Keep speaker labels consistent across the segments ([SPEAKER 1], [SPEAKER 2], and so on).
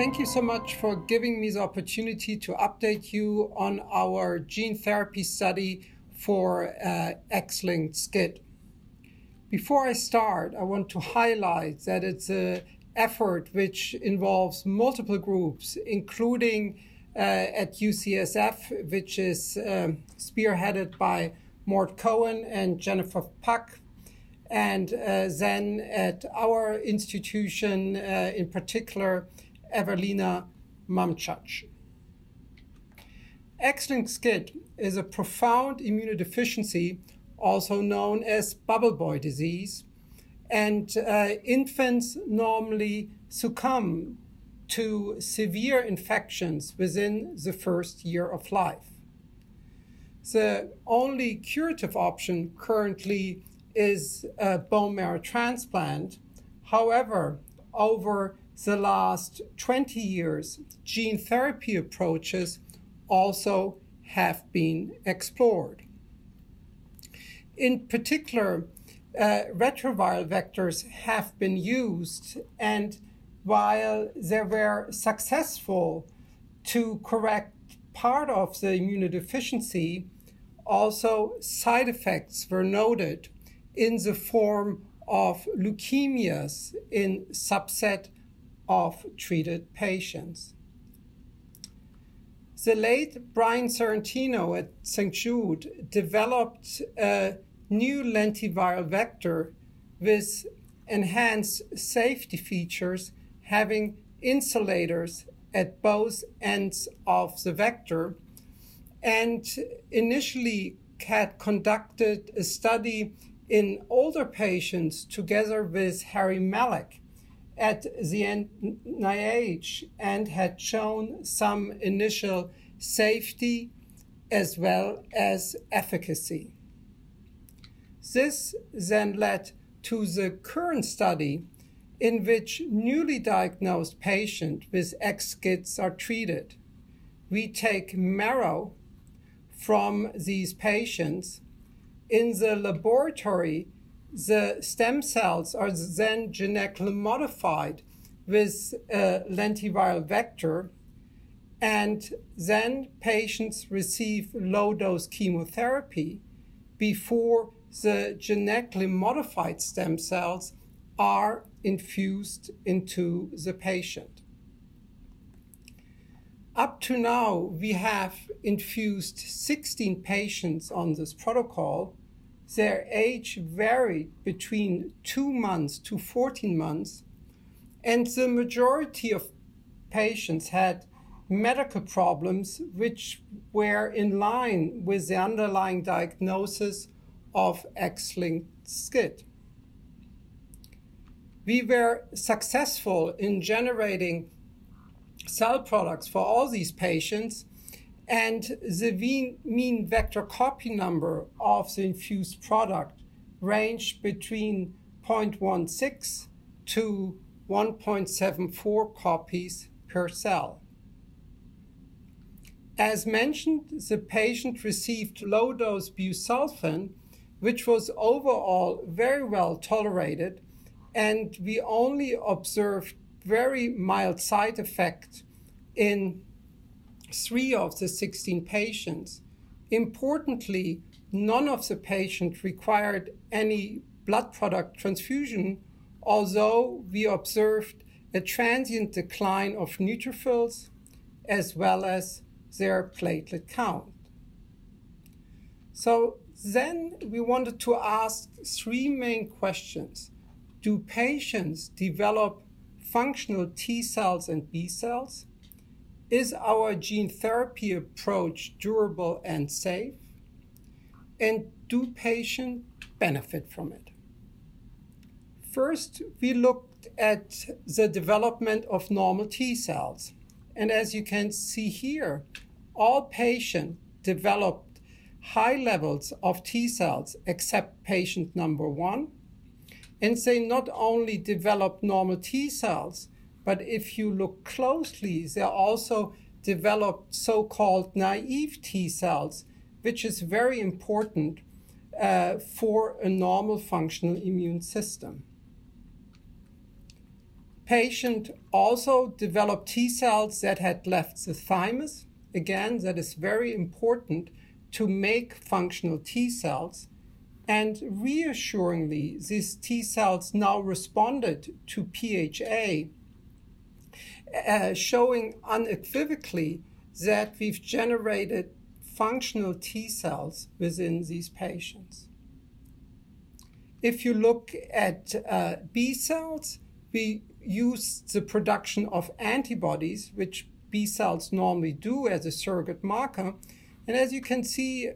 [SPEAKER 1] Thank you so much for giving me the opportunity to update you on our gene therapy study for uh, X-linked SCID. Before I start, I want to highlight that it's an effort which involves multiple groups, including uh, at UCSF, which is um, spearheaded by Mort Cohen and Jennifer Puck, and uh, then at our institution, uh, in particular, Evelina Mamchach. X-linked SCID is a profound immunodeficiency, also known as bubble boy disease, and uh, infants normally succumb to severe infections within the first year of life. The only curative option currently is a bone marrow transplant. However, over the last 20 years, gene therapy approaches also have been explored. In particular, uh, retroviral vectors have been used, and while they were successful to correct part of the immunodeficiency, also side effects were noted in the form of leukemias in subset of treated patients. The late Brian Sorrentino at St. Jude developed a new lentiviral vector with enhanced safety features having insulators at both ends of the vector and initially had conducted a study in older patients together with Harry Malik at the NIH and had shown some initial safety as well as efficacy. This then led to the current study in which newly diagnosed patients with X-SCIDs are treated. We take marrow from these patients. In the laboratory, the stem cells are then genetically modified with a lentiviral vector, and then patients receive low dose chemotherapy before the genetically modified stem cells are infused into the patient. Up to now, we have infused 16 patients on this protocol. Their age varied between two months to 14 months, and the majority of patients had medical problems which were in line with the underlying diagnosis of X-linked SCID. We were successful in generating cell products for all these patients, and the mean vector copy number of the infused product ranged between 0.16 to 1.74 copies per cell. As mentioned, the patient received low dose busulfan, which was overall very well tolerated, and we only observed very mild side effect in three of the 16 patients. Importantly, none of the patients required any blood product transfusion, although we observed a transient decline of neutrophils as well as their platelet count. So then we wanted to ask three main questions. Do patients develop functional T cells and B cells? Is our gene therapy approach durable and safe? And do patients benefit from it? First, we looked at the development of normal T cells. And as you can see here, all patients developed high levels of T cells except patient number one and they not only developed normal T cells, but if you look closely, they also developed so called naive T cells, which is very important uh, for a normal functional immune system. patient also developed T cells that had left the thymus. Again, that is very important to make functional T cells. And reassuringly, these T cells now responded to PHA, uh, showing unequivocally that we've generated functional T cells within these patients. If you look at uh, B cells, we use the production of antibodies, which B cells normally do as a surrogate marker. And as you can see,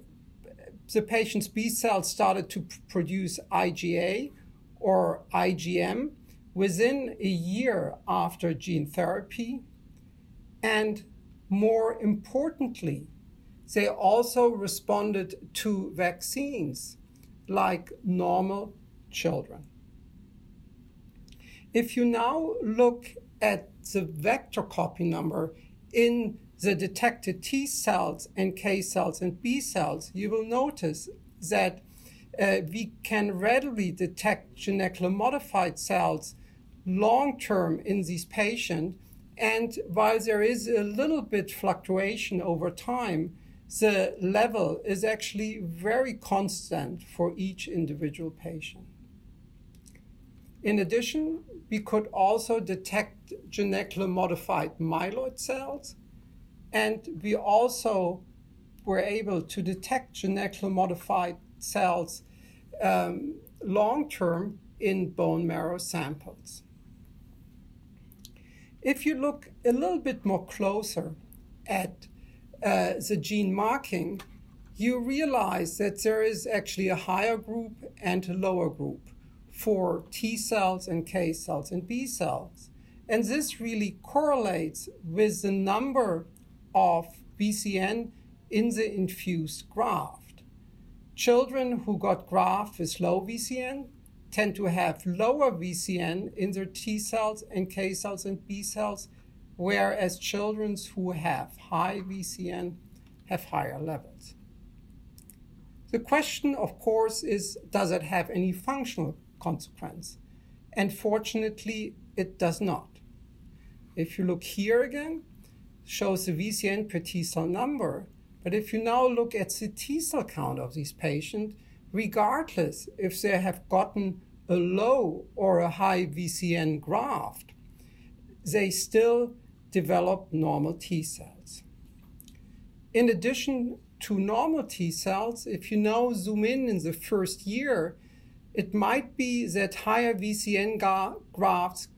[SPEAKER 1] the patient's B cells started to produce IgA or IgM within a year after gene therapy. And more importantly, they also responded to vaccines like normal children. If you now look at the vector copy number in the detected T cells, and K cells and B cells, you will notice that uh, we can readily detect genetically modified cells long term in these patients. And while there is a little bit fluctuation over time, the level is actually very constant for each individual patient. In addition, we could also detect genetically modified myeloid cells, and we also were able to detect genetically modified cells um, long term in bone marrow samples. If you look a little bit more closer at uh, the gene marking, you realize that there is actually a higher group and a lower group for T cells and K cells and B cells. And this really correlates with the number of VCN in the infused graft. Children who got graft with low VCN tend to have lower VCN in their T cells and K cells and B cells whereas children who have high VCN have higher levels. The question, of course, is does it have any functional consequence? And fortunately, it does not. If you look here again, shows the VCN per T cell number. But if you now look at the T cell count of these patients, regardless if they have gotten a low or a high VCN graft, they still develop normal T cells. In addition to normal T cells, if you now zoom in in the first year, it might be that higher VCN grafts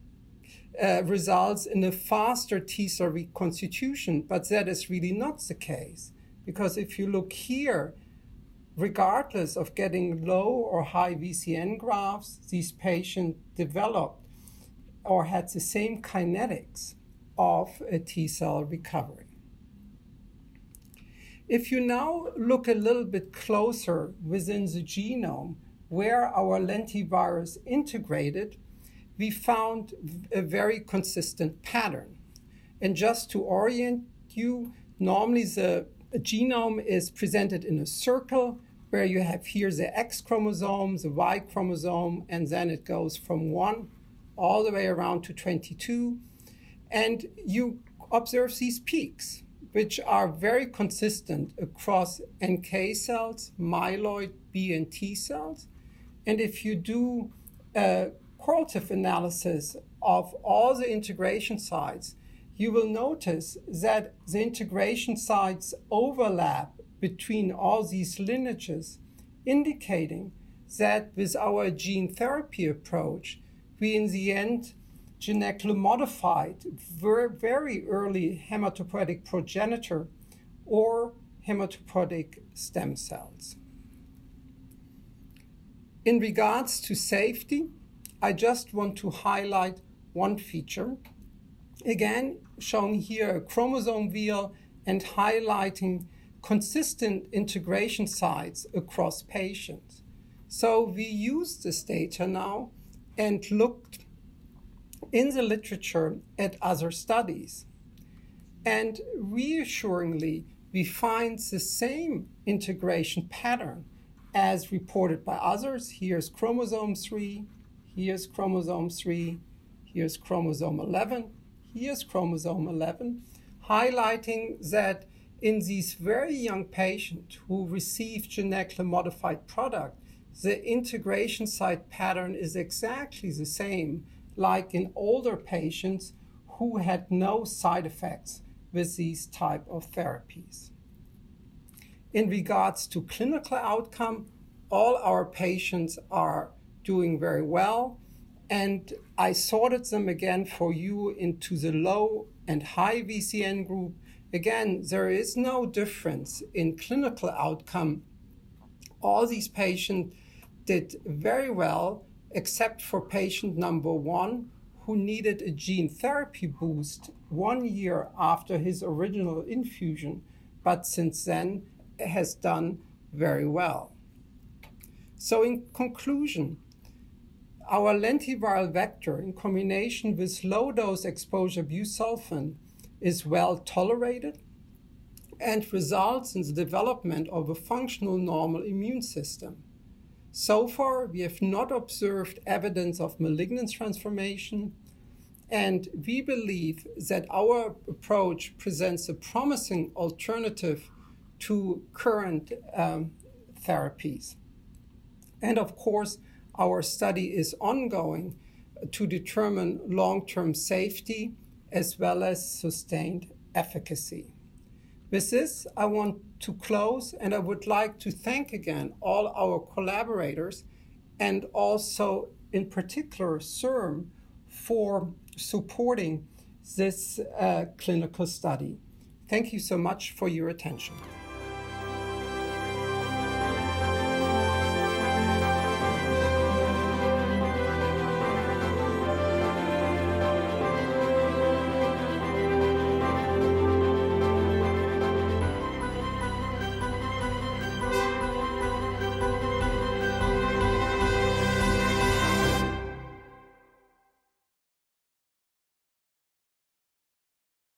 [SPEAKER 1] uh, results in a faster T cell reconstitution, but that is really not the case. Because if you look here, regardless of getting low or high VCN graphs, these patients developed or had the same kinetics of a T cell recovery. If you now look a little bit closer within the genome where our lentivirus integrated, we found a very consistent pattern. And just to orient you, normally the genome is presented in a circle where you have here the X chromosome, the Y chromosome, and then it goes from 1 all the way around to 22 and you observe these peaks, which are very consistent across NK cells, myeloid B and T cells. And if you do a correlative analysis of all the integration sites, you will notice that the integration sites overlap between all these lineages, indicating that with our gene therapy approach, we in the end genetically modified very, early hematopoietic progenitor or hematopoietic stem cells. In regards to safety, I just want to highlight one feature. Again, showing here a chromosome wheel and highlighting consistent integration sites across patients. So we use this data now and looked in the literature at other studies. And reassuringly, we find the same integration pattern as reported by others. Here's chromosome 3, here's chromosome 3, Here's chromosome 11. Here's chromosome 11, highlighting that in these very young patients who receive genetically modified product, the integration site pattern is exactly the same like in older patients who had no side effects with these type of therapies. In regards to clinical outcome, all our patients are doing very well, and I sorted them again for you into the low and high VCN group. Again, there is no difference in clinical outcome. All these patients did very well, except for patient number one, who needed a gene therapy boost one year after his original infusion, but since then has done very well. So, in conclusion, our lentiviral vector in combination with low dose exposure busulfan is well tolerated and results in the development of a functional normal immune system. So far, we have not observed evidence of malignant transformation, and we believe that our approach presents a promising alternative to current um, therapies. And of course, our study is ongoing to determine long term safety as well as sustained efficacy. With this, I want to close and I would like to thank again all our collaborators and also, in particular, CIRM for supporting this uh, clinical study. Thank you so much for your attention.